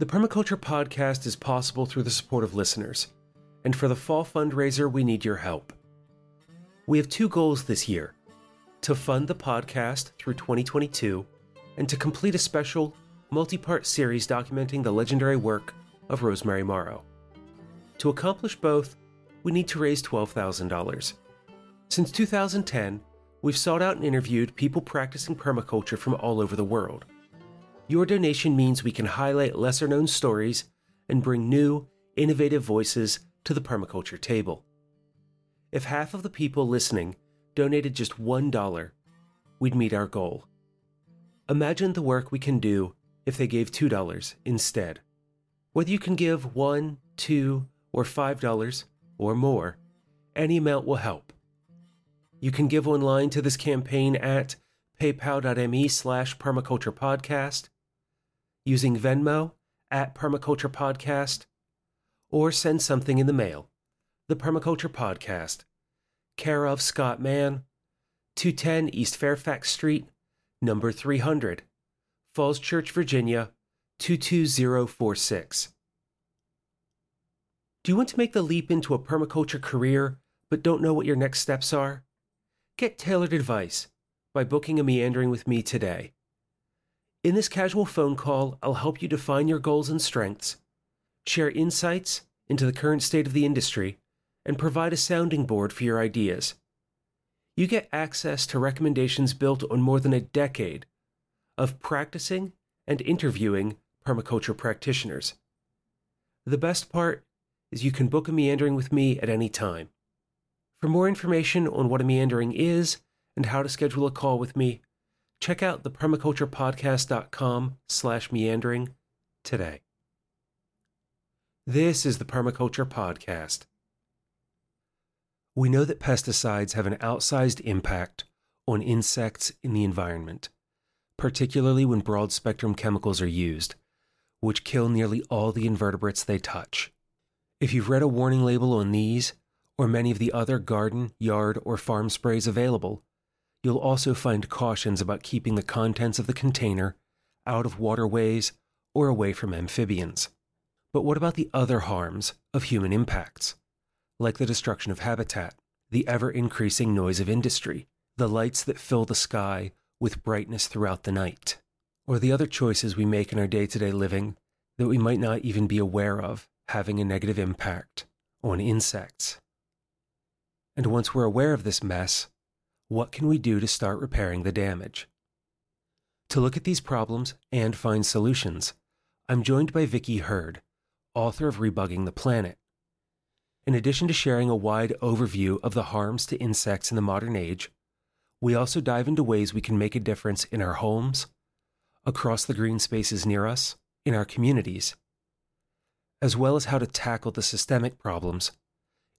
The Permaculture Podcast is possible through the support of listeners, and for the fall fundraiser, we need your help. We have two goals this year to fund the podcast through 2022 and to complete a special multi part series documenting the legendary work of Rosemary Morrow. To accomplish both, we need to raise $12,000. Since 2010, we've sought out and interviewed people practicing permaculture from all over the world. Your donation means we can highlight lesser known stories and bring new, innovative voices to the permaculture table. If half of the people listening donated just $1, we'd meet our goal. Imagine the work we can do if they gave $2 instead. Whether you can give 1, 2, or $5 or more, any amount will help. You can give online to this campaign at paypal.me slash permaculturepodcast, using Venmo at Permaculture Podcast or send something in the mail. The Permaculture Podcast, care of Scott Mann, 210 East Fairfax Street, number 300, Falls Church, Virginia, 22046. Do you want to make the leap into a permaculture career but don't know what your next steps are? Get tailored advice by booking a meandering with me today. In this casual phone call, I'll help you define your goals and strengths, share insights into the current state of the industry, and provide a sounding board for your ideas. You get access to recommendations built on more than a decade of practicing and interviewing permaculture practitioners. The best part is you can book a meandering with me at any time. For more information on what a meandering is and how to schedule a call with me, check out the permaculturepodcast.com slash meandering today. This is the Permaculture Podcast. We know that pesticides have an outsized impact on insects in the environment, particularly when broad spectrum chemicals are used, which kill nearly all the invertebrates they touch. If you've read a warning label on these, or many of the other garden, yard, or farm sprays available, you'll also find cautions about keeping the contents of the container out of waterways or away from amphibians. But what about the other harms of human impacts? Like the destruction of habitat, the ever increasing noise of industry, the lights that fill the sky with brightness throughout the night, or the other choices we make in our day to day living that we might not even be aware of having a negative impact on insects. And once we're aware of this mess, what can we do to start repairing the damage? To look at these problems and find solutions, I'm joined by Vicki Hird, author of Rebugging the Planet. In addition to sharing a wide overview of the harms to insects in the modern age, we also dive into ways we can make a difference in our homes, across the green spaces near us, in our communities, as well as how to tackle the systemic problems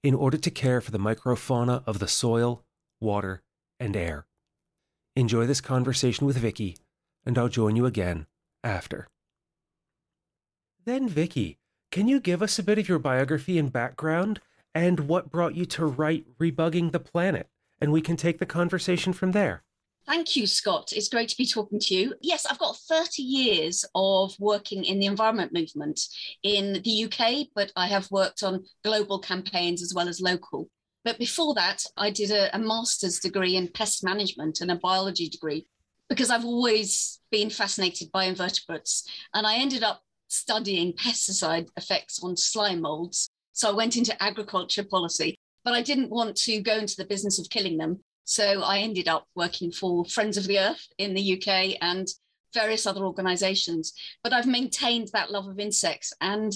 in order to care for the microfauna of the soil, water, and air. Enjoy this conversation with Vicki, and I'll join you again after. Then, Vicki, can you give us a bit of your biography and background and what brought you to write Rebugging the Planet? And we can take the conversation from there. Thank you, Scott. It's great to be talking to you. Yes, I've got 30 years of working in the environment movement in the UK, but I have worked on global campaigns as well as local. But before that, I did a, a master's degree in pest management and a biology degree because I've always been fascinated by invertebrates. And I ended up studying pesticide effects on slime molds. So I went into agriculture policy, but I didn't want to go into the business of killing them. So I ended up working for Friends of the Earth in the UK and various other organizations. But I've maintained that love of insects and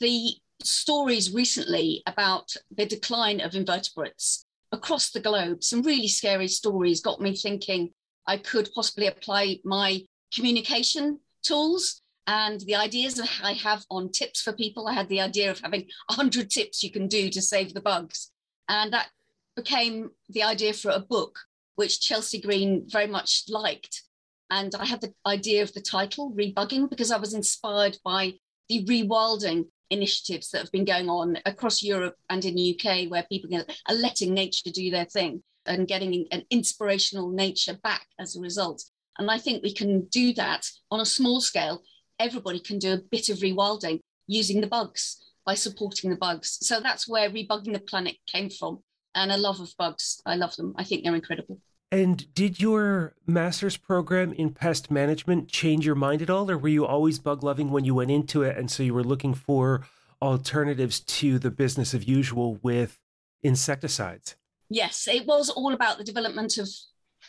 the stories recently about the decline of invertebrates across the globe, some really scary stories got me thinking I could possibly apply my communication tools and the ideas that I have on tips for people. I had the idea of having 100 tips you can do to save the bugs. And that became the idea for a book, which Chelsea Green very much liked. And I had the idea of the title, Rebugging, because I was inspired by the rewilding initiatives that have been going on across Europe and in the UK, where people are letting nature do their thing and getting an inspirational nature back as a result. And I think we can do that on a small scale everybody can do a bit of rewilding using the bugs by supporting the bugs. So that's where rebugging the planet came from. And a love of bugs. I love them. I think they're incredible. And did your master's program in pest management change your mind at all, or were you always bug loving when you went into it? And so you were looking for alternatives to the business of usual with insecticides? Yes, it was all about the development of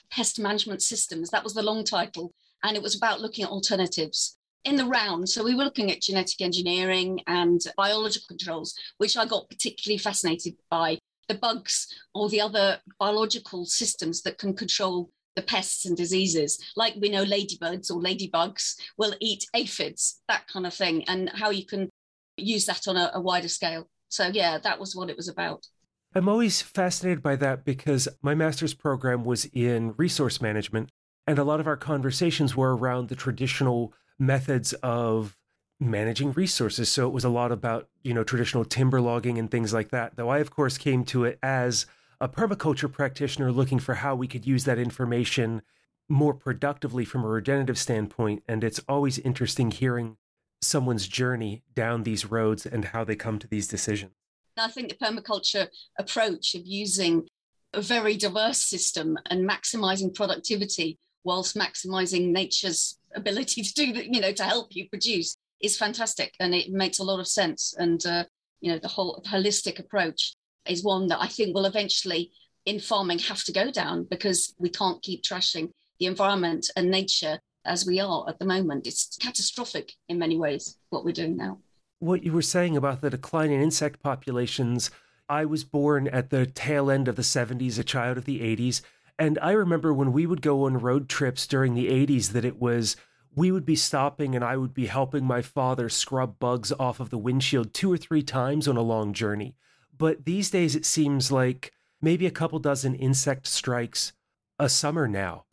pest management systems. That was the long title. And it was about looking at alternatives in the round. So we were looking at genetic engineering and biological controls, which I got particularly fascinated by the bugs or the other biological systems that can control the pests and diseases. Like we know ladybirds or ladybugs will eat aphids, that kind of thing, and how you can use that on a, a wider scale. So, yeah, that was what it was about. I'm always fascinated by that because my master's program was in resource management, and a lot of our conversations were around the traditional methods of managing resources. So it was a lot about, you know, traditional timber logging and things like that. Though I, of course, came to it as a permaculture practitioner looking for how we could use that information more productively from a regenerative standpoint. And it's always interesting hearing someone's journey down these roads and how they come to these decisions. I think the permaculture approach of using a very diverse system and maximizing productivity whilst maximizing nature's ability to do that, you know, to help you produce is fantastic and it makes a lot of sense. And, uh, you know, the whole holistic approach is one that I think will eventually in farming have to go down because we can't keep trashing the environment and nature as we are at the moment. It's catastrophic in many ways, what we're doing now. What you were saying about the decline in insect populations, I was born at the tail end of the 70s, a child of the 80s. And I remember when we would go on road trips during the 80s that it was we would be stopping and I would be helping my father scrub bugs off of the windshield two or three times on a long journey. But these days it seems like maybe a couple dozen insect strikes a summer now.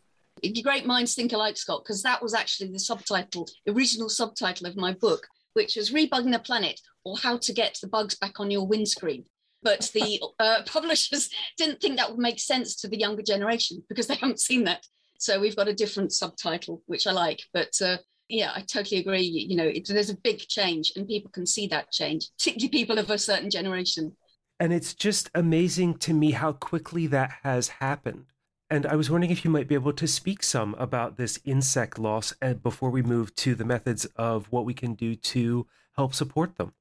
Great minds think alike, Scott, because that was actually the subtitle, original subtitle of my book, which was Rebugging the Planet or How to Get the Bugs Back on Your Windscreen. But the uh, publishers didn't think that would make sense to the younger generation because they haven't seen that. So we've got a different subtitle, which I like. But uh, yeah, I totally agree. You know, it, there's a big change, and people can see that change, particularly people of a certain generation. And it's just amazing to me how quickly that has happened. And I was wondering if you might be able to speak some about this insect loss and before we move to the methods of what we can do to help support them.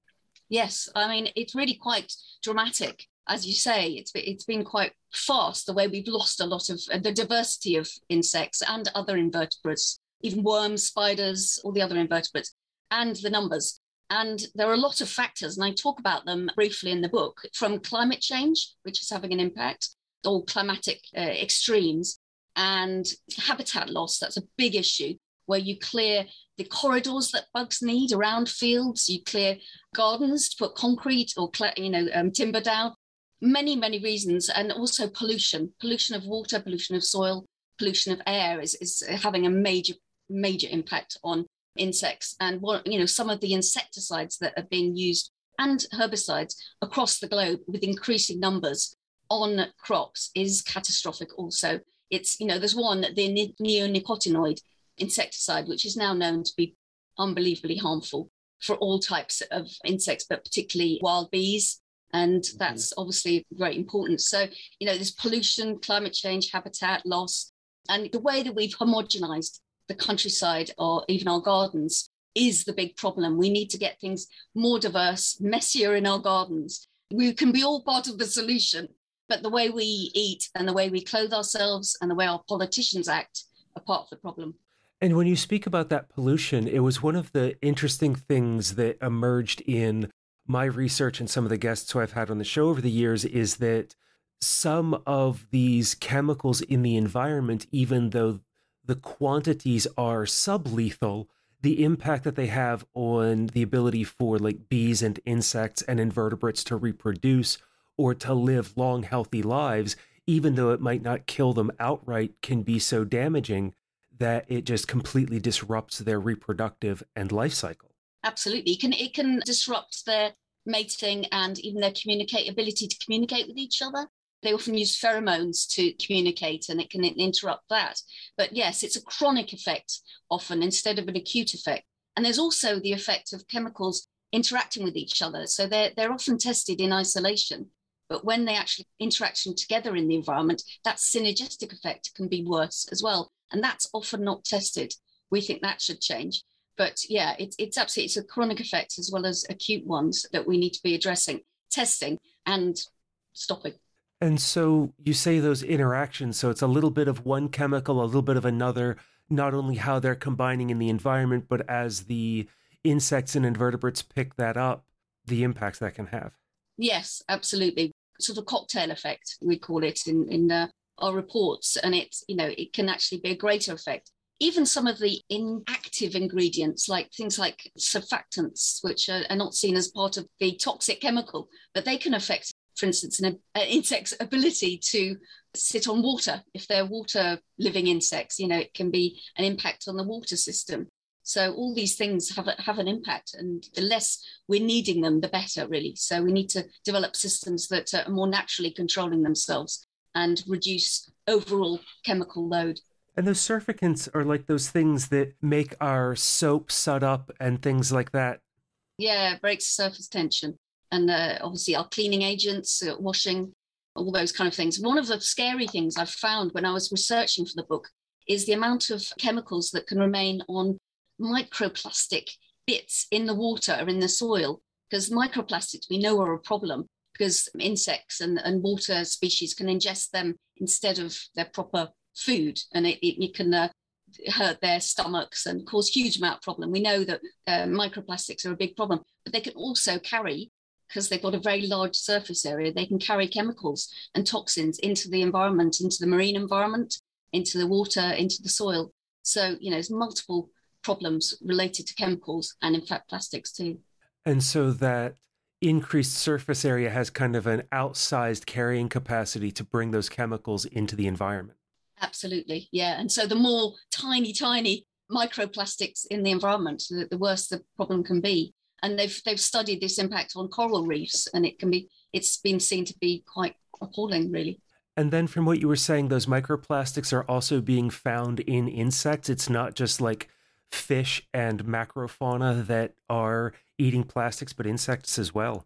Yes, I mean, it's really quite dramatic as you say, it's it's been quite fast the way we've lost a lot of uh, the diversity of insects and other invertebrates, even worms, spiders, all the other invertebrates, and the numbers. And there are a lot of factors, and I talk about them briefly in the book, from climate change, which is having an impact, all climatic uh, extremes, and habitat loss. That's a big issue where you clear the corridors that bugs need around fields, you clear gardens to put concrete or you know um, timber down, many, many reasons, and also pollution, pollution of water, pollution of soil, pollution of air is, is having a major, major impact on insects. And what, you know, some of the insecticides that are being used and herbicides across the globe with increasing numbers on crops is catastrophic also. It's, you know, there's one, the neonicotinoid insecticide, which is now known to be unbelievably harmful for all types of insects, but particularly wild bees and mm-hmm. that's obviously very important. So, you know, there's pollution, climate change, habitat loss, and the way that we've homogenized the countryside or even our gardens is the big problem. We need to get things more diverse, messier in our gardens. We can be all part of the solution, but the way we eat and the way we clothe ourselves and the way our politicians act are part of the problem. And when you speak about that pollution, it was one of the interesting things that emerged in my research and some of the guests who I've had on the show over the years is that some of these chemicals in the environment, even though the quantities are sublethal, the impact that they have on the ability for like bees and insects and invertebrates to reproduce or to live long, healthy lives, even though it might not kill them outright, can be so damaging that it just completely disrupts their reproductive and life cycle. Absolutely. It can, it can disrupt their mating and even their communicate ability to communicate with each other. They often use pheromones to communicate and it can interrupt that. But yes, it's a chronic effect often instead of an acute effect. And there's also the effect of chemicals interacting with each other. So they're, they're often tested in isolation. But when they actually interaction together in the environment, that synergistic effect can be worse as well. And that's often not tested. We think that should change. But yeah, it, it's absolutely it's a chronic effect as well as acute ones that we need to be addressing, testing and stopping. And so you say those interactions. So it's a little bit of one chemical, a little bit of another, not only how they're combining in the environment, but as the insects and invertebrates pick that up, the impacts that can have. Yes, absolutely. Sort of cocktail effect, we call it in, in uh, our reports. And it's, you know, it can actually be a greater effect. Even some of the inactive ingredients, like things like surfactants, which are, are not seen as part of the toxic chemical, but they can affect for instance, an, an insect's ability to sit on water. If they're water living insects, you know, it can be an impact on the water system. So all these things have, have an impact, and the less we're needing them, the better, really. So we need to develop systems that are more naturally controlling themselves and reduce overall chemical load. And those surfactants are like those things that make our soap sud up and things like that. Yeah, breaks surface tension and uh, obviously our cleaning agents, uh, washing, all those kind of things. One of the scary things I've found when I was researching for the book is the amount of chemicals that can remain on microplastic bits in the water or in the soil. Because microplastics we know are a problem because insects and, and water species can ingest them instead of their proper food and it, it, it can uh, hurt their stomachs and cause huge amount of problem. We know that uh, microplastics are a big problem, but they can also carry because they've got a very large surface area, they can carry chemicals and toxins into the environment, into the marine environment, into the water, into the soil. So, you know, there's multiple problems related to chemicals and, in fact, plastics too. And so that increased surface area has kind of an outsized carrying capacity to bring those chemicals into the environment. Absolutely, yeah. And so the more tiny, tiny microplastics in the environment, the, the worse the problem can be and they've they've studied this impact on coral reefs, and it can be it's been seen to be quite appalling, really. And then, from what you were saying, those microplastics are also being found in insects. It's not just like fish and macrofauna that are eating plastics, but insects as well.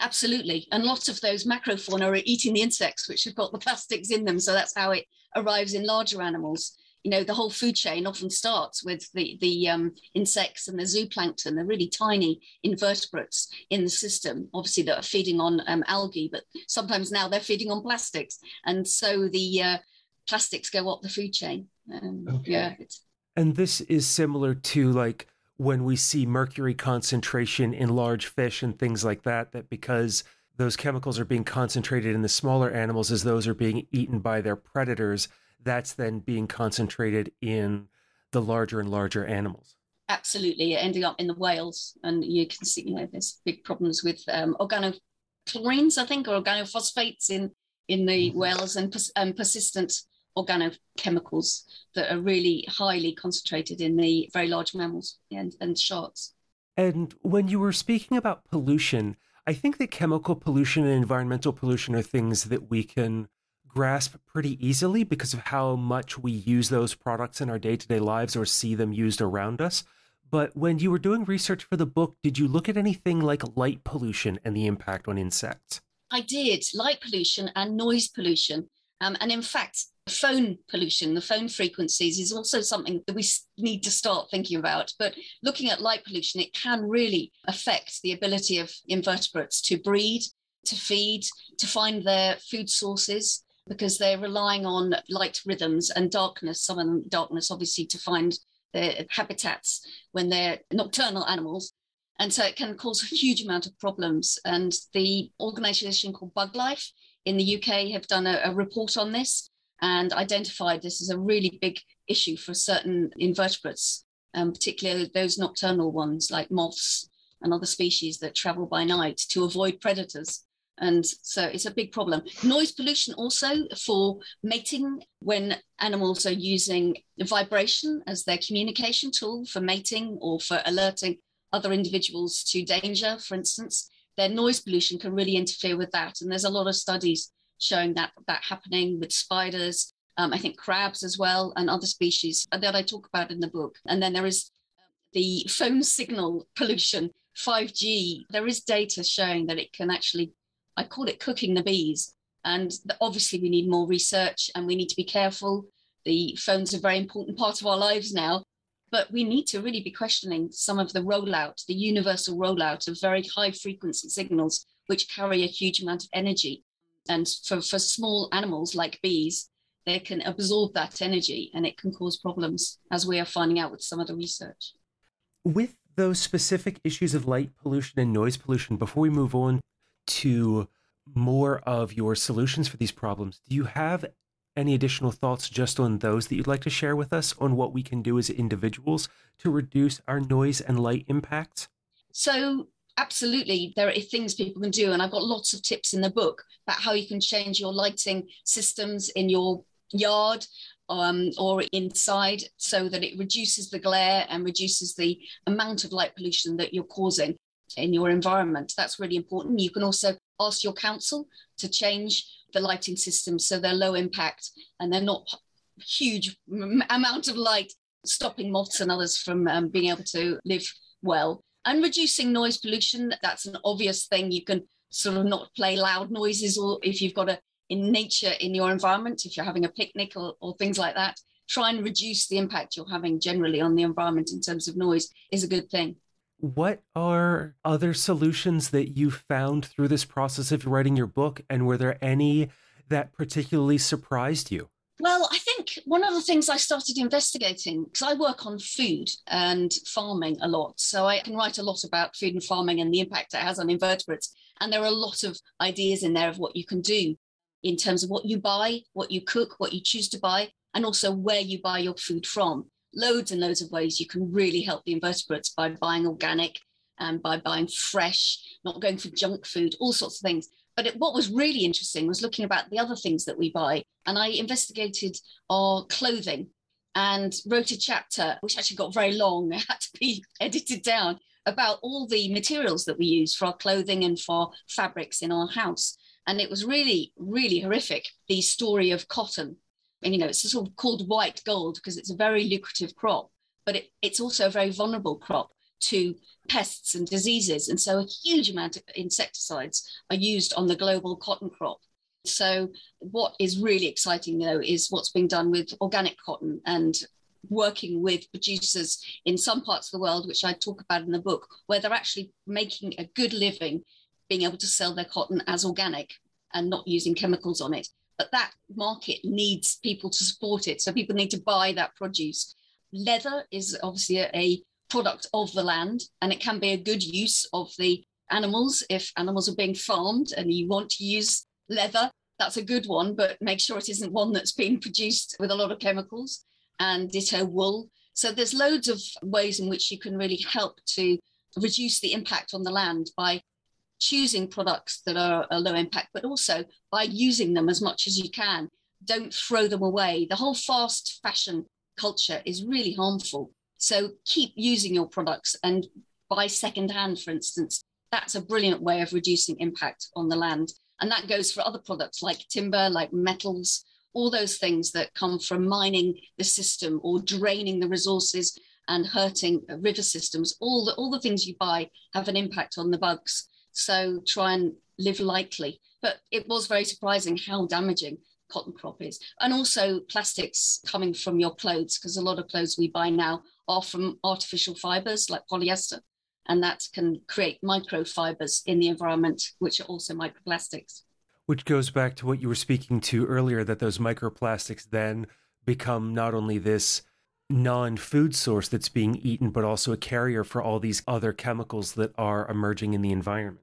Absolutely. And lots of those macrofauna are eating the insects, which have got the plastics in them. So that's how it arrives in larger animals. You know the whole food chain often starts with the the um, insects and the zooplankton the really tiny invertebrates in the system obviously that are feeding on um, algae but sometimes now they're feeding on plastics. And so the uh, plastics go up the food chain. Um, okay. yeah and this is similar to like when we see mercury concentration in large fish and things like that that because those chemicals are being concentrated in the smaller animals as those are being eaten by their predators that's then being concentrated in the larger and larger animals. Absolutely, ending up in the whales, and you can see, you know, there's big problems with um, organochlorines, I think, or organophosphates in in the mm-hmm. whales, and, pers- and persistent organochemicals that are really highly concentrated in the very large mammals and, and sharks. And when you were speaking about pollution, I think that chemical pollution and environmental pollution are things that we can grasp pretty easily because of how much we use those products in our day to day lives or see them used around us. But when you were doing research for the book, did you look at anything like light pollution and the impact on insects? I did, light pollution and noise pollution. Um, and in fact, phone pollution, the phone frequencies, is also something that we need to start thinking about. But looking at light pollution, it can really affect the ability of invertebrates to breed, to feed, to find their food sources because they're relying on light rhythms and darkness, some of them darkness, obviously, to find their habitats when they're nocturnal animals. And so it can cause a huge amount of problems. And the organization called Buglife in the UK have done a, a report on this and identified this as a really big issue for certain invertebrates, um, particularly those nocturnal ones like moths and other species that travel by night to avoid predators. And so it's a big problem. Noise pollution also for mating when animals are using vibration as their communication tool for mating or for alerting other individuals to danger, for instance. Their noise pollution can really interfere with that. And there's a lot of studies showing that that happening with spiders, um, I think crabs as well, and other species that I talk about in the book. And then there is the phone signal pollution, 5G, there is data showing that it can actually, I call it cooking the bees. And obviously, we need more research and we need to be careful. The phone's are a very important part of our lives now, but we need to really be questioning some of the rollout, the universal rollout of very high frequency signals, which carry a huge amount of energy. And for, for small animals like bees, they can absorb that energy and it can cause problems, as we are finding out with some of the research. With those specific issues of light pollution and noise pollution, before we move on to more of your solutions for these problems, do you have any additional thoughts just on those that you'd like to share with us on what we can do as individuals to reduce our noise and light impacts? So, absolutely, there are things people can do. And I've got lots of tips in the book about how you can change your lighting systems in your yard um, or inside so that it reduces the glare and reduces the amount of light pollution that you're causing in your environment. That's really important. You can also ask your council to change the lighting systems so they're low impact and they're not huge amount of light stopping moths and others from um, being able to live well and reducing noise pollution that's an obvious thing you can sort of not play loud noises or if you've got a in nature in your environment, if you're having a picnic or, or things like that, try and reduce the impact you're having generally on the environment in terms of noise is a good thing. What are other solutions that you found through this process of writing your book? And were there any that particularly surprised you? Well, I one of the things I started investigating, because I work on food and farming a lot. So I can write a lot about food and farming and the impact it has on invertebrates. And there are a lot of ideas in there of what you can do in terms of what you buy, what you cook, what you choose to buy, and also where you buy your food from. Loads and loads of ways you can really help the invertebrates by buying organic and by buying fresh, not going for junk food, all sorts of things. But it, what was really interesting was looking about the other things that we buy. And I investigated our clothing and wrote a chapter, which actually got very long, it had to be edited down, about all the materials that we use for our clothing and for fabrics in our house. And it was really, really horrific, the story of cotton. And, you know, it's sort of called white gold because it's a very lucrative crop, but it, it's also a very vulnerable crop to pests and diseases. And so a huge amount of insecticides are used on the global cotton crop. So, what is really exciting, though, is what's being done with organic cotton and working with producers in some parts of the world, which I talk about in the book, where they're actually making a good living being able to sell their cotton as organic and not using chemicals on it. But that market needs people to support it. So people need to buy that produce. Leather is obviously a, a product of the land, and it can be a good use of the animals if animals are being farmed and you want to use leather. That's a good one, but make sure it isn't one that's been produced with a lot of chemicals and ditto wool. So there's loads of ways in which you can really help to reduce the impact on the land by choosing products that are a low impact, but also by using them as much as you can. Don't throw them away. The whole fast fashion culture is really harmful. So keep using your products and buy secondhand, for instance. That's a brilliant way of reducing impact on the land. And that goes for other products like timber, like metals, all those things that come from mining the system or draining the resources and hurting river systems. All the, all the things you buy have an impact on the bugs so try and live lightly. But it was very surprising how damaging cotton crop is. And also plastics coming from your clothes, because a lot of clothes we buy now are from artificial fibers like polyester. And that can create microfibers in the environment, which are also microplastics. Which goes back to what you were speaking to earlier that those microplastics then become not only this non food source that's being eaten, but also a carrier for all these other chemicals that are emerging in the environment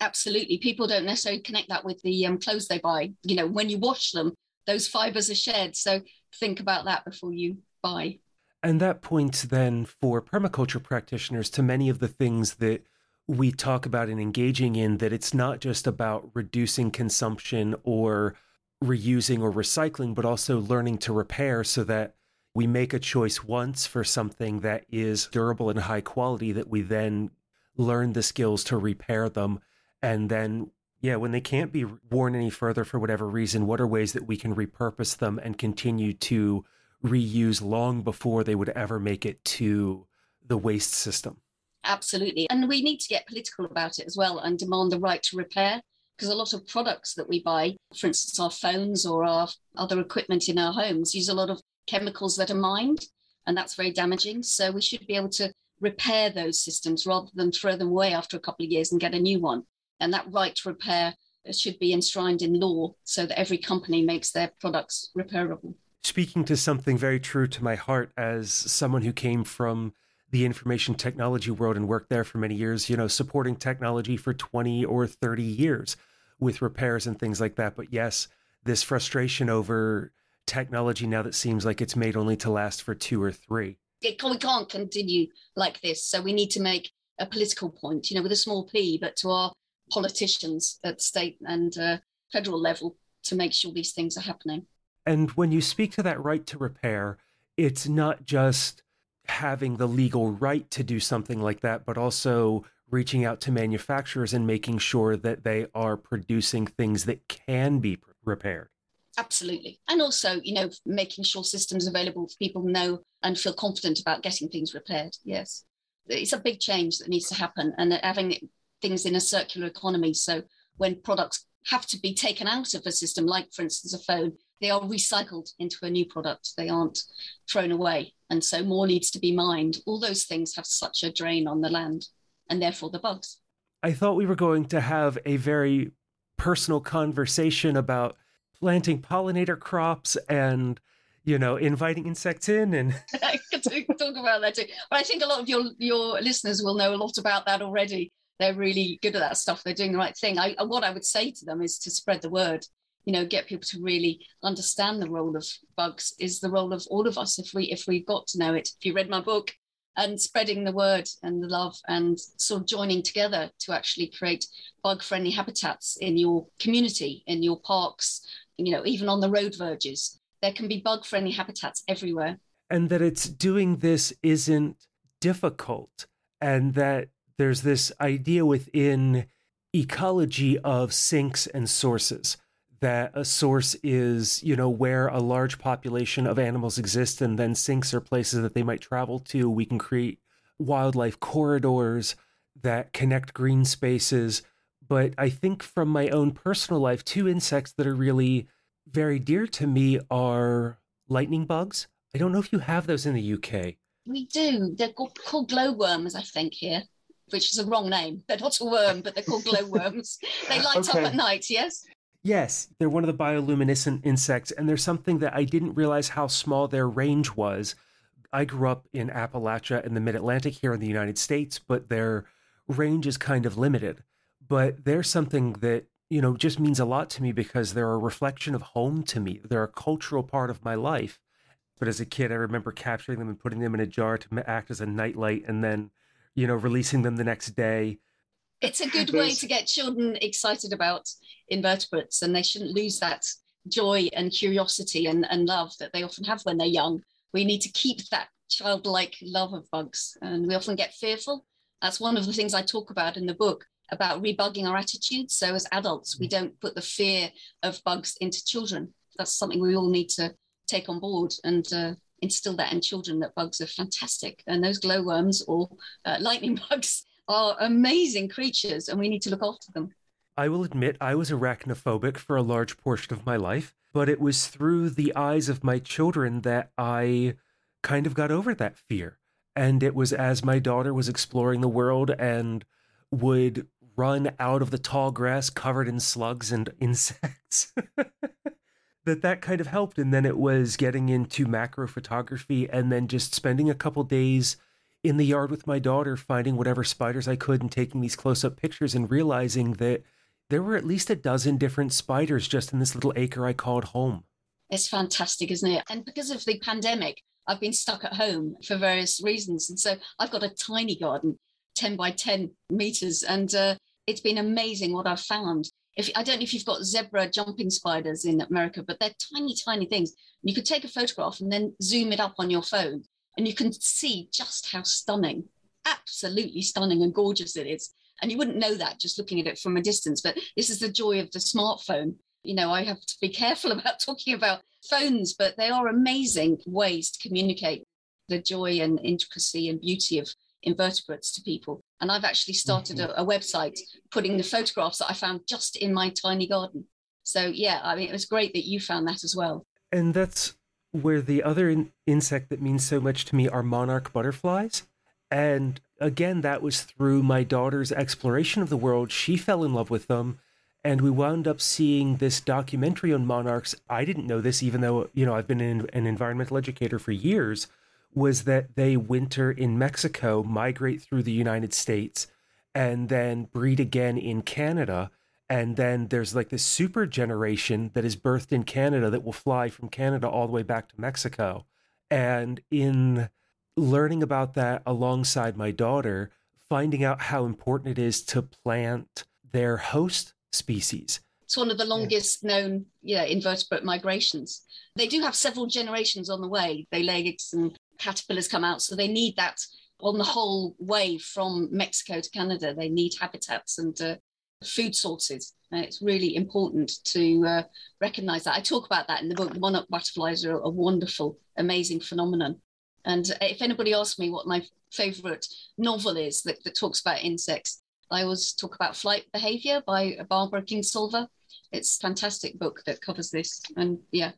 absolutely people don't necessarily connect that with the um, clothes they buy you know when you wash them those fibers are shed so think about that before you buy and that points then for permaculture practitioners to many of the things that we talk about and engaging in that it's not just about reducing consumption or reusing or recycling but also learning to repair so that we make a choice once for something that is durable and high quality that we then learn the skills to repair them. And then yeah when they can't be worn any further for whatever reason what are ways that we can repurpose them and continue to reuse long before they would ever make it to the waste system. Absolutely. And we need to get political about it as well and demand the right to repair because a lot of products that we buy, for instance, our phones or our other equipment in our homes, use a lot of chemicals that are mined, and that's very damaging. So we should be able to repair those systems rather than throw them away after a couple of years and get a new one. And that right to repair should be enshrined in law so that every company makes their products repairable. Speaking to something very true to my heart as someone who came from the information technology world and worked there for many years, you know, supporting technology for 20 or 30 years with repairs and things like that. But yes, this frustration over technology now that seems like it's made only to last for two or three. It, we can't continue like this. So we need to make a political point, you know, with a small p, but to our politicians at state and uh, federal level to make sure these things are happening. And when you speak to that right to repair, it's not just having the legal right to do something like that, but also reaching out to manufacturers and making sure that they are producing things that can be repaired. Absolutely. And also, you know, making sure systems available for people know and feel confident about getting things repaired. Yes. It's a big change that needs to happen and having things in a circular economy. So when products have to be taken out of a system, like for instance a phone, they are recycled into a new product. They aren't thrown away. And so more needs to be mined. All those things have such a drain on the land and therefore the bugs. I thought we were going to have a very personal conversation about planting pollinator crops and you know inviting insects in and I could talk about that too but i think a lot of your your listeners will know a lot about that already they're really good at that stuff they're doing the right thing I, what i would say to them is to spread the word you know get people to really understand the role of bugs is the role of all of us if we if we got to know it. If you read my book and spreading the word and the love and sort of joining together to actually create bug friendly habitats in your community in your parks you know even on the road verges. There can be bug friendly habitats everywhere. And that it's doing this isn't difficult and that there's this idea within ecology of sinks and sources that a source is, you know, where a large population of animals exist, and then sinks are places that they might travel to. We can create wildlife corridors that connect green spaces. But I think from my own personal life, two insects that are really very dear to me are lightning bugs. I don't know if you have those in the UK. We do. They're called glowworms, I think, here, which is a wrong name. They're not a worm, but they're called glowworms. they light okay. up at night, yes? Yes, they're one of the bioluminescent insects, and there's something that I didn't realize how small their range was. I grew up in Appalachia in the mid Atlantic here in the United States, but their range is kind of limited. But they're something that, you know, just means a lot to me because they're a reflection of home to me. They're a cultural part of my life. But as a kid, I remember capturing them and putting them in a jar to act as a nightlight and then, you know, releasing them the next day it's a good way to get children excited about invertebrates and they shouldn't lose that joy and curiosity and, and love that they often have when they're young. We need to keep that childlike love of bugs and we often get fearful. That's one of the things i talk about in the book about rebugging our attitudes. So as adults we don't put the fear of bugs into children. That's something we all need to take on board and uh, instill that in children that bugs are fantastic and those glowworms or uh, lightning bugs are amazing creatures and we need to look after them. I will admit I was arachnophobic for a large portion of my life, but it was through the eyes of my children that I kind of got over that fear. And it was as my daughter was exploring the world and would run out of the tall grass covered in slugs and insects. that that kind of helped and then it was getting into macro photography and then just spending a couple days in the yard with my daughter, finding whatever spiders I could and taking these close up pictures and realizing that there were at least a dozen different spiders just in this little acre I called home. It's fantastic, isn't it? And because of the pandemic, I've been stuck at home for various reasons. And so I've got a tiny garden, 10 by 10 meters. And uh, it's been amazing what I've found. If I don't know if you've got zebra jumping spiders in America, but they're tiny, tiny things. You could take a photograph and then zoom it up on your phone and you can see just how stunning, absolutely stunning and gorgeous it is. And you wouldn't know that just looking at it from a distance, but this is the joy of the smartphone. You know, I have to be careful about talking about phones, but they are amazing ways to communicate. the joy and intricacy and beauty of invertebrates to people. And I've actually started mm-hmm. a, a, website putting the photographs that I found just in my tiny garden. So, yeah, I mean, it was great that you found that as well. And that's where the other in- insect that means so much to me are monarch butterflies. And again, that was through my daughter's exploration of the world. She fell in love with them. And we wound up seeing this documentary on monarchs. I didn't know this, even though, you know, I've been an, an environmental educator for years was that they winter in Mexico, migrate through the United States, and then breed again in Canada. And then there's like this super generation that is birthed in Canada that will fly from Canada all the way back to Mexico. And in learning about that alongside my daughter, finding out how important it is to plant their host species. It's one of the longest known yeah, invertebrate migrations. They do have several generations on the way. They lay eggs and caterpillars come out. So they need that on the whole way from Mexico to Canada. They need habitats and uh, food sources. Uh, it's really important to uh, recognize that. I talk about that in the book. Monarch butterflies are a wonderful, amazing phenomenon. And if anybody asks me what my favorite novel is that, that talks about insects, I always talk about Flight Behavior by Barbara Kingsolver. It's a fantastic book that covers this. And yeah,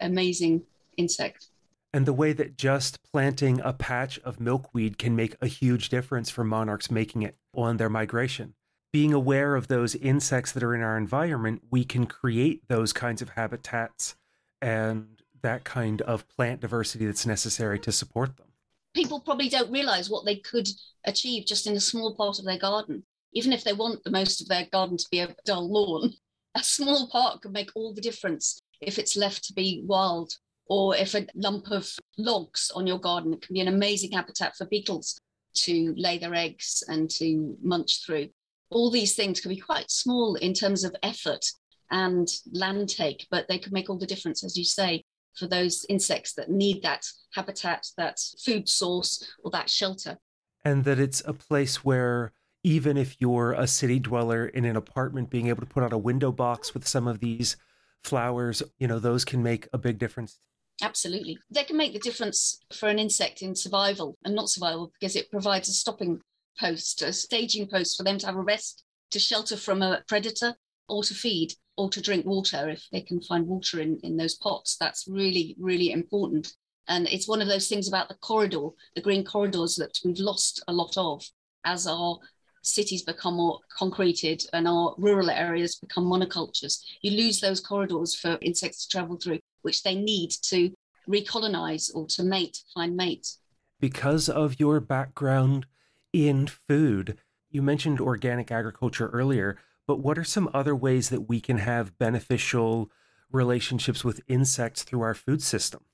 amazing insect and the way that just planting a patch of milkweed can make a huge difference for monarchs making it on their migration. Being aware of those insects that are in our environment, we can create those kinds of habitats and that kind of plant diversity that's necessary to support them. People probably don't realize what they could achieve just in a small part of their garden. Even if they want the most of their garden to be a dull lawn, a small part could make all the difference if it's left to be wild or if a lump of logs on your garden can be an amazing habitat for beetles to lay their eggs and to munch through. All these things can be quite small in terms of effort and land take, but they can make all the difference, as you say, for those insects that need that habitat, that food source, or that shelter. And that it's a place where even if you're a city dweller in an apartment, being able to put out a window box with some of these flowers, you know, those can make a big difference Absolutely. They can make the difference for an insect in survival and not survival because it provides a stopping post, a staging post for them to have a rest, to shelter from a predator, or to feed, or to drink water if they can find water in, in those pots. That's really, really important. And it's one of those things about the corridor, the green corridors that we've lost a lot of as our cities become more concreted and our rural areas become monocultures. You lose those corridors for insects to travel through which they need to recolonize or to mate, find mates. Because of your background in food, you mentioned organic agriculture earlier, but what are some other ways that we can have beneficial relationships with insects through our food system?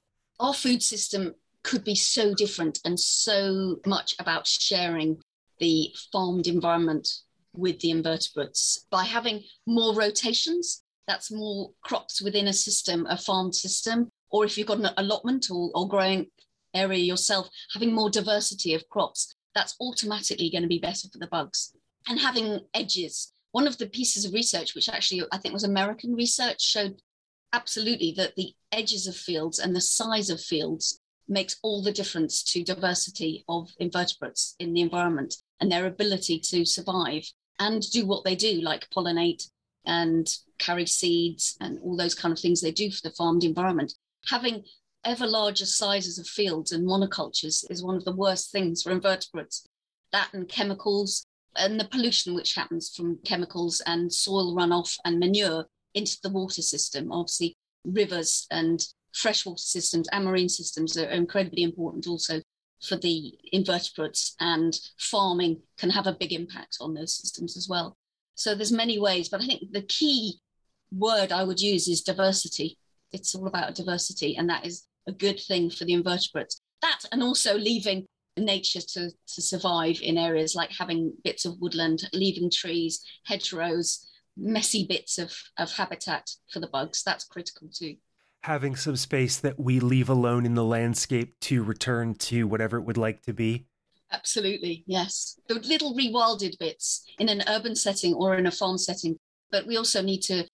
Our food system could be so different and so much about sharing the farmed environment with the invertebrates by having more rotations that's more crops within a system, a farmed system, or if you've got an allotment or, or growing area yourself, having more diversity of crops, that's automatically going to be better for the bugs. And having edges. One of the pieces of research, which actually I think was American research, showed absolutely that the edges of fields and the size of fields makes all the difference to diversity of invertebrates in the environment and their ability to survive and do what they do, like pollinate and carry seeds and all those kind of things they do for the farmed environment. Having ever larger sizes of fields and monocultures is one of the worst things for invertebrates. That and chemicals and the pollution which happens from chemicals and soil runoff and manure into the water system. Obviously, rivers and freshwater systems and marine systems are incredibly important also for the invertebrates, and farming can have a big impact on those systems as well. So there's many ways, but I think the key word I would use is diversity. It's all about diversity, and that is a good thing for the invertebrates. That and also leaving nature to, to survive in areas like having bits of woodland, leaving trees, hedgerows, messy bits of, of habitat for the bugs. That's critical too. Having some space that we leave alone in the landscape to return to whatever it would like to be. Absolutely, yes. The little rewilded bits in an urban setting or in a farm setting. But we also need to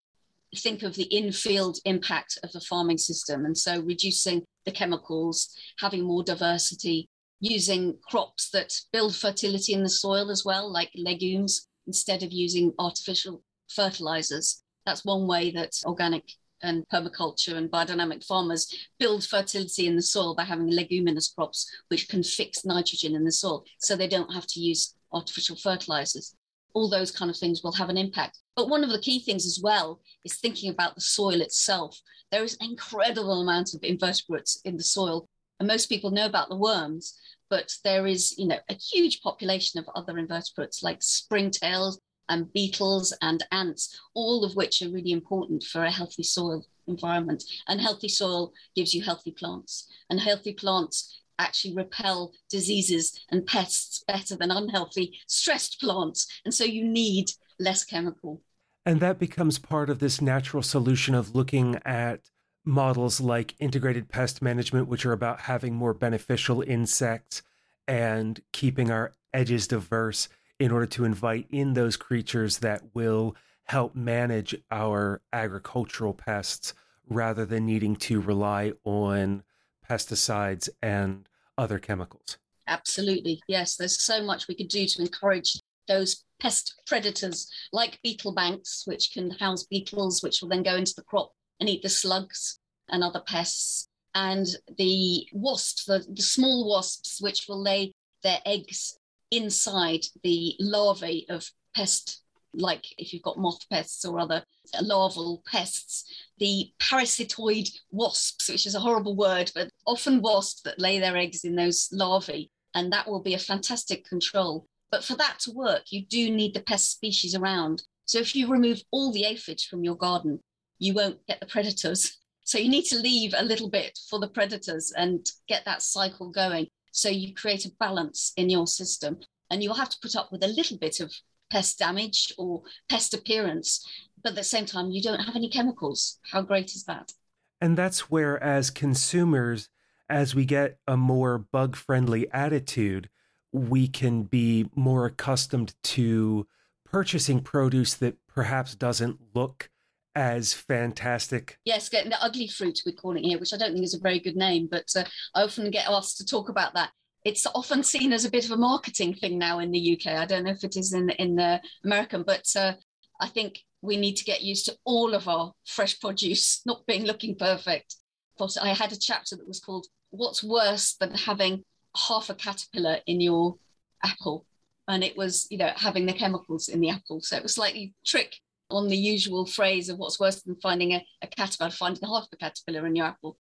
think of the in-field impact of the farming system and so reducing the chemicals, having more diversity, using crops that build fertility in the soil as well, like legumes, instead of using artificial fertilizers. That's one way that organic and permaculture and biodynamic farmers build fertility in the soil by having leguminous crops which can fix nitrogen in the soil so they don't have to use artificial fertilizers. All those kind of things will have an impact. But one of the key things as well is thinking about the soil itself. There is an incredible amount of invertebrates in the soil, and most people know about the worms, but there is, you know, a huge population of other invertebrates like springtails, and beetles and ants, all of which are really important for a healthy soil environment. And healthy soil gives you healthy plants, and healthy plants actually repel diseases and pests better than unhealthy, stressed plants. And so you need less chemical. And that becomes part of this natural solution of looking at models like integrated pest management, which are about having more beneficial insects and keeping our edges diverse in order to invite in those creatures that will help manage our agricultural pests rather than needing to rely on pesticides and other chemicals. Absolutely. Yes, there's so much we could do to encourage those pest predators like beetle banks, which can house beetles, which will then go into the crop and eat the slugs and other pests. And the wasps, the, the small wasps, which will lay their eggs inside the larvae of pest, like if you've got moth pests or other larval pests, the parasitoid wasps, which is a horrible word, but often wasps that lay their eggs in those larvae. And that will be a fantastic control. But for that to work, you do need the pest species around. So if you remove all the aphids from your garden, you won't get the predators. So you need to leave a little bit for the predators and get that cycle going. So you create a balance in your system and you'll have to put up with a little bit of pest damage or pest appearance, but at the same time, you don't have any chemicals. How great is that? And that's where, as consumers, as we get a more bug friendly attitude, we can be more accustomed to purchasing produce that perhaps doesn't look as fantastic. Yes, getting the ugly fruit, we call it here, which I don't think is a very good name, but uh, I often get asked to talk about that. It's often seen as a bit of a marketing thing now in the UK. I don't know if it is in in the American, but uh, I think we need to get used to all of our fresh produce not being looking perfect. But I had a chapter that was called "What's worse than having half a caterpillar in your apple?" and it was you know having the chemicals in the apple. So it was slightly trick on the usual phrase of what's worse than finding a, a caterpillar, finding half a caterpillar in your apple.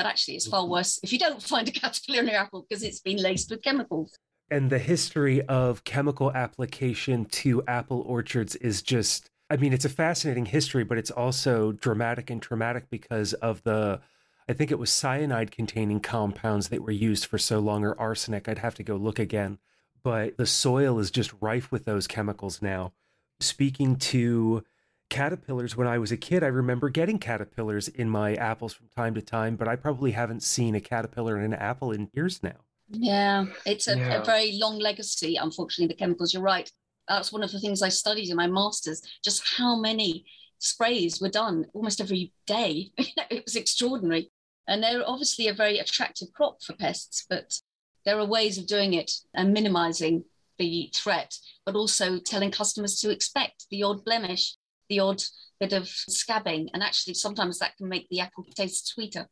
But actually, it's far mm-hmm. worse if you don't find a caterpillar in your apple because it's been laced with chemicals. And the history of chemical application to apple orchards is just, I mean, it's a fascinating history, but it's also dramatic and traumatic because of the, I think it was cyanide containing compounds that were used for so long or arsenic. I'd have to go look again. But the soil is just rife with those chemicals now. Speaking to caterpillars when I was a kid. I remember getting caterpillars in my apples from time to time, but I probably haven't seen a caterpillar in an apple in years now. Yeah, it's a, yeah. a very long legacy, unfortunately, the chemicals. You're right. That's one of the things I studied in my master's, just how many sprays were done almost every day. it was extraordinary. And they're obviously a very attractive crop for pests, but there are ways of doing it and minimizing the threat, but also telling customers to expect the odd blemish the odd bit of scabbing. And actually, sometimes that can make the apple taste sweeter.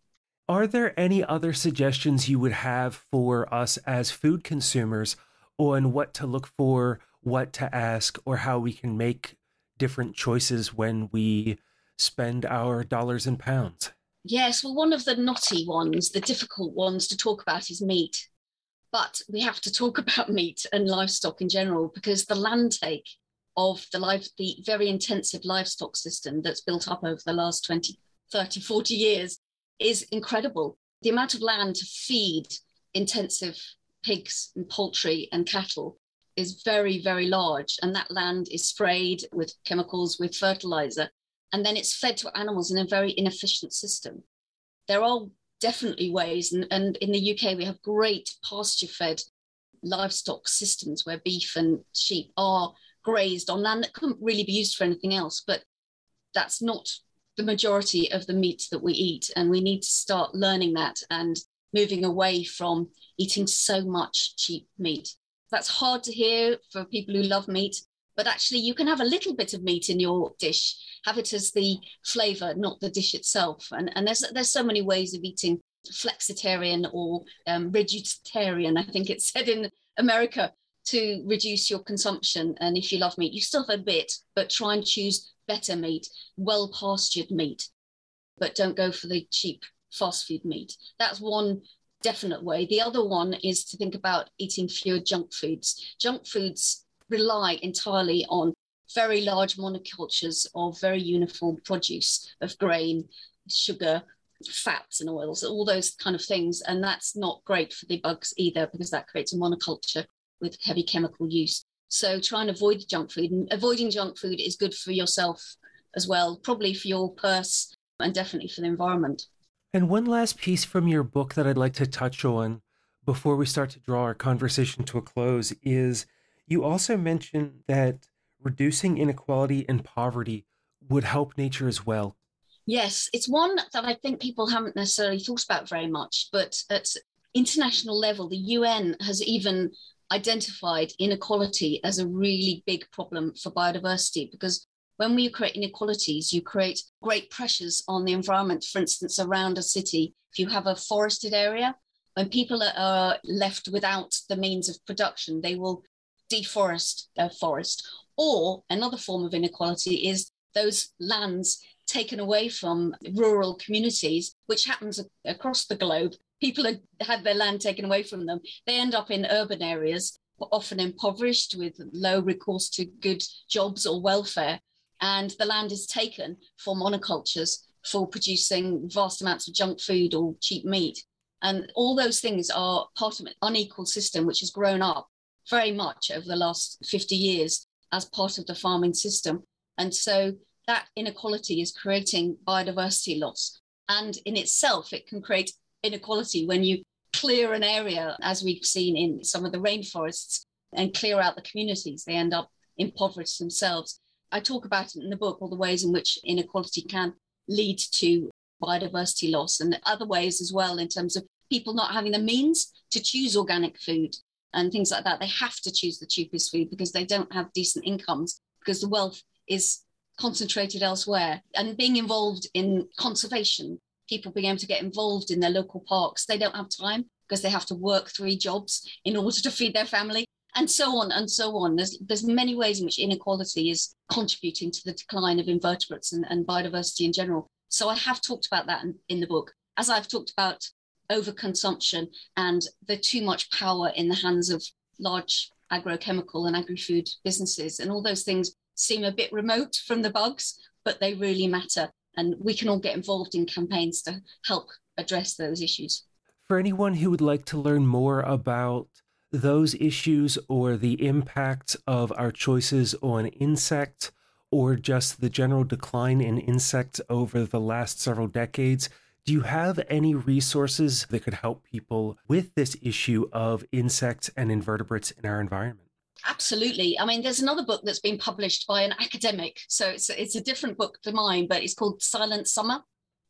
Are there any other suggestions you would have for us as food consumers on what to look for, what to ask, or how we can make different choices when we spend our dollars and pounds? Yes, well, one of the knotty ones, the difficult ones to talk about is meat. But we have to talk about meat and livestock in general because the land take of the life, the very intensive livestock system that's built up over the last 20, 30, 40 years is incredible. The amount of land to feed intensive pigs and poultry and cattle is very, very large. And that land is sprayed with chemicals, with fertilizer, and then it's fed to animals in a very inefficient system. There are definitely ways, and, and in the UK, we have great pasture fed livestock systems where beef and sheep are grazed on land that couldn't really be used for anything else. But that's not the majority of the meat that we eat. And we need to start learning that and moving away from eating so much cheap meat. That's hard to hear for people who love meat, but actually you can have a little bit of meat in your dish, have it as the flavor, not the dish itself. And, and there's, there's so many ways of eating flexitarian or um, I think it's said in America, to reduce your consumption. And if you love meat, you still have a bit, but try and choose better meat, well pastured meat, but don't go for the cheap fast food meat. That's one definite way. The other one is to think about eating fewer junk foods. Junk foods rely entirely on very large monocultures of very uniform produce of grain, sugar, fats and oils, all those kind of things. And that's not great for the bugs either because that creates a monoculture with heavy chemical use. So try and avoid junk food. And avoiding junk food is good for yourself as well, probably for your purse and definitely for the environment. And one last piece from your book that I'd like to touch on before we start to draw our conversation to a close is you also mention that reducing inequality and poverty would help nature as well. Yes, it's one that I think people haven't necessarily thought about very much, but at international level, the UN has even identified inequality as a really big problem for biodiversity because when we create inequalities, you create great pressures on the environment. For instance, around a city, if you have a forested area, when people are left without the means of production, they will deforest their forest. Or another form of inequality is those lands taken away from rural communities, which happens across the globe. People have had their land taken away from them. They end up in urban areas, often impoverished with low recourse to good jobs or welfare and the land is taken for monocultures for producing vast amounts of junk food or cheap meat. And all those things are part of an unequal system which has grown up very much over the last 50 years as part of the farming system. And so that inequality is creating biodiversity loss. And in itself, it can create inequality when you clear an area, as we've seen in some of the rainforests, and clear out the communities. They end up impoverished themselves. I talk about it in the book, all the ways in which inequality can lead to biodiversity loss and other ways as well, in terms of people not having the means to choose organic food and things like that. They have to choose the cheapest food because they don't have decent incomes because the wealth is concentrated elsewhere. And being involved in conservation, people being able to get involved in their local parks, they don't have time because they have to work three jobs in order to feed their family and so on and so on. There's there's many ways in which inequality is contributing to the decline of invertebrates and, and biodiversity in general. So I have talked about that in, in the book, as I've talked about overconsumption and the too much power in the hands of large agrochemical and agri-food businesses, and all those things seem a bit remote from the bugs, but they really matter. And we can all get involved in campaigns to help address those issues. For anyone who would like to learn more about those issues or the impact of our choices on insect or just the general decline in insects over the last several decades, do you have any resources that could help people with this issue of insects and invertebrates in our environment? Absolutely. I mean, there's another book that's been published by an academic. So it's, it's a different book to mine, but it's called Silent Summer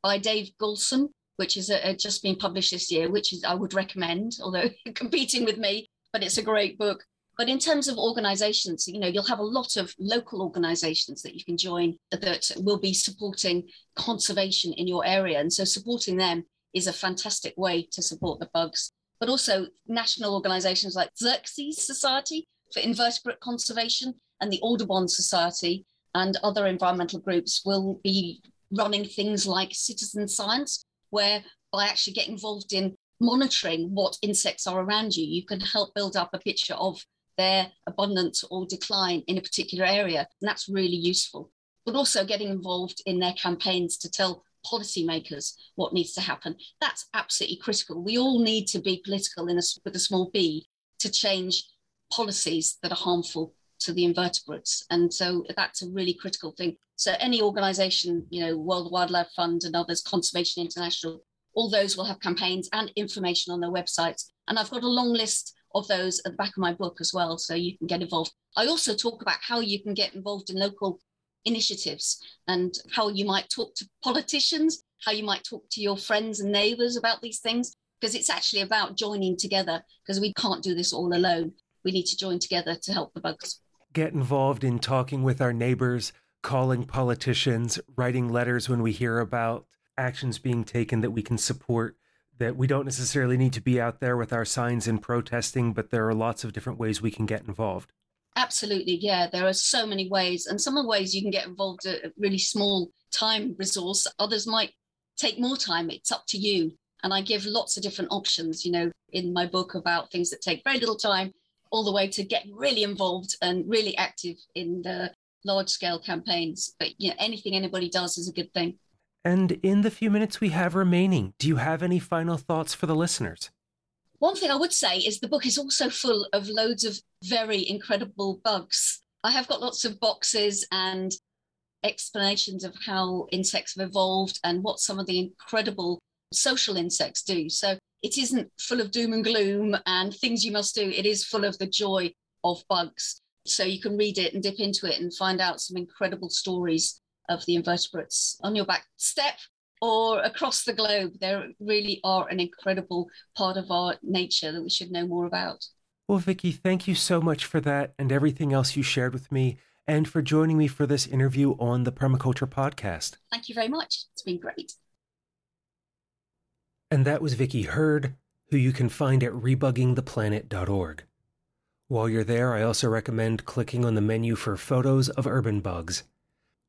by Dave Goulson which is just been published this year, which is I would recommend, although competing with me, but it's a great book. But in terms of organizations, you know, you'll have a lot of local organizations that you can join that will be supporting conservation in your area. And so supporting them is a fantastic way to support the bugs. But also national organizations like Xerces Society for Invertebrate Conservation and the Audubon Society and other environmental groups will be running things like citizen science, where by actually getting involved in monitoring what insects are around you, you can help build up a picture of their abundance or decline in a particular area. And that's really useful. But also getting involved in their campaigns to tell policymakers what needs to happen. That's absolutely critical. We all need to be political in a, with a small b to change policies that are harmful to the invertebrates. And so that's a really critical thing. So any organization, you know, World Wildlife Fund and others, Conservation International, all those will have campaigns and information on their websites. And I've got a long list of those at the back of my book as well, so you can get involved. I also talk about how you can get involved in local initiatives and how you might talk to politicians, how you might talk to your friends and neighbors about these things, because it's actually about joining together because we can't do this all alone. We need to join together to help the bugs. Get involved in talking with our neighbors, calling politicians, writing letters when we hear about actions being taken that we can support. That we don't necessarily need to be out there with our signs and protesting, but there are lots of different ways we can get involved. Absolutely, yeah. There are so many ways, and some of the ways you can get involved a really small time resource. Others might take more time. It's up to you. And I give lots of different options, you know, in my book about things that take very little time, all the way to get really involved and really active in the large scale campaigns. But you know, anything anybody does is a good thing. And in the few minutes we have remaining, do you have any final thoughts for the listeners? One thing I would say is the book is also full of loads of very incredible bugs. I have got lots of boxes and explanations of how insects have evolved and what some of the incredible social insects do. So it isn't full of doom and gloom and things you must do. It is full of the joy of bugs. So you can read it and dip into it and find out some incredible stories of the invertebrates on your back step or across the globe. They really are an incredible part of our nature that we should know more about. Well, Vicki, thank you so much for that and everything else you shared with me and for joining me for this interview on the Permaculture Podcast. Thank you very much. It's been great. And that was Vicki Hird, who you can find at rebuggingtheplanet.org. While you're there, I also recommend clicking on the menu for photos of urban bugs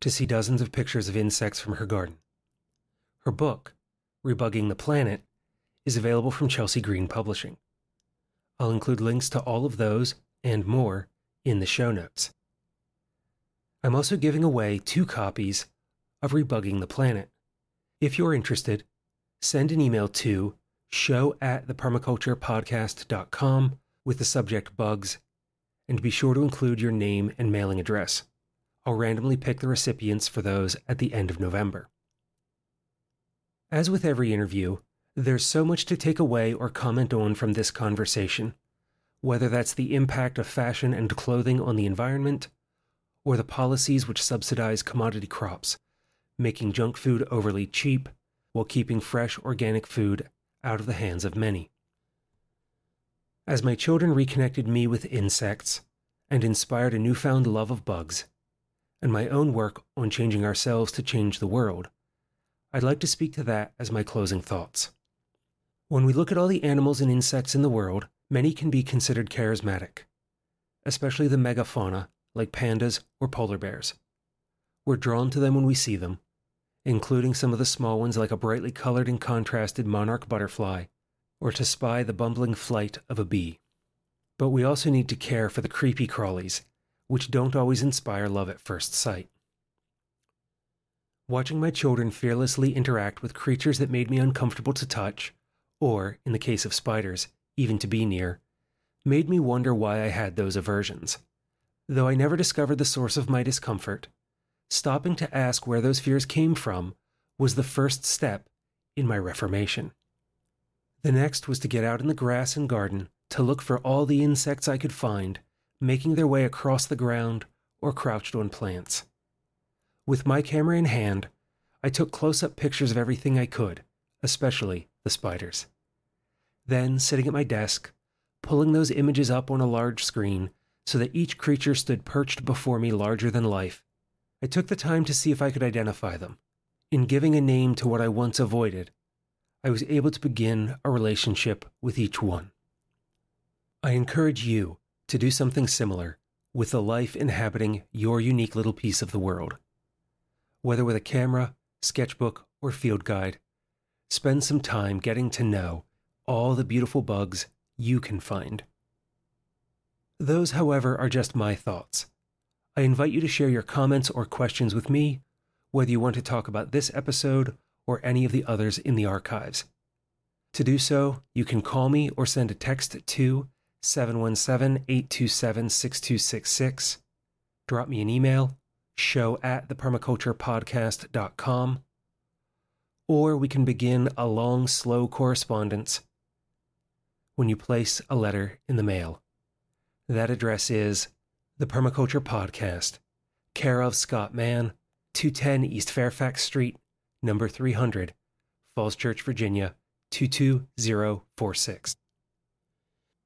to see dozens of pictures of insects from her garden. Her book, Rebugging the Planet, is available from Chelsea Green Publishing. I'll include links to all of those and more in the show notes. I'm also giving away two copies of Rebugging the Planet. If you're interested, send an email to show at thepermaculturepodcast.com with the subject bugs, and be sure to include your name and mailing address. I'll randomly pick the recipients for those at the end of November. As with every interview, there's so much to take away or comment on from this conversation, whether that's the impact of fashion and clothing on the environment, or the policies which subsidize commodity crops, making junk food overly cheap while keeping fresh organic food out of the hands of many. As my children reconnected me with insects and inspired a newfound love of bugs, and my own work on changing ourselves to change the world, I'd like to speak to that as my closing thoughts. When we look at all the animals and insects in the world, many can be considered charismatic, especially the megafauna like pandas or polar bears. We're drawn to them when we see them, including some of the small ones like a brightly colored and contrasted monarch butterfly, or to spy the bumbling flight of a bee. But we also need to care for the creepy crawlies, which don't always inspire love at first sight. Watching my children fearlessly interact with creatures that made me uncomfortable to touch, or, in the case of spiders, even to be near, made me wonder why I had those aversions. Though I never discovered the source of my discomfort, stopping to ask where those fears came from was the first step in my reformation. The next was to get out in the grass and garden to look for all the insects I could find, making their way across the ground or crouched on plants. With my camera in hand, I took close up pictures of everything I could, especially the spiders. Then, sitting at my desk, pulling those images up on a large screen so that each creature stood perched before me larger than life, I took the time to see if I could identify them. In giving a name to what I once avoided, I was able to begin a relationship with each one. I encourage you to do something similar with the life inhabiting your unique little piece of the world. Whether with a camera, sketchbook, or field guide, spend some time getting to know all the beautiful bugs you can find. Those, however, are just my thoughts. I invite you to share your comments or questions with me, whether you want to talk about this episode or any of the others in the archives. To do so, you can call me or send a text to 717 827 6266, drop me an email, show at thepermaculturepodcast.com, or we can begin a long, slow correspondence when you place a letter in the mail. That address is the Permaculture Podcast, Care of Scott Mann, 210 East Fairfax Street, number 300, Falls Church, Virginia, 22046.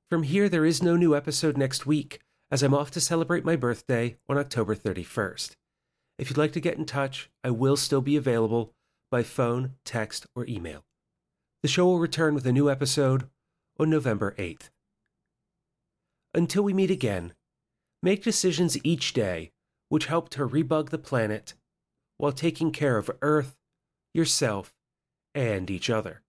From here, there is no new episode next week, as I'm off to celebrate my birthday on October 31st. If you'd like to get in touch, I will still be available by phone, text, or email. The show will return with a new episode on November 8th. Until we meet again, make decisions each day which help to rebug the planet while taking care of Earth, yourself, and each other.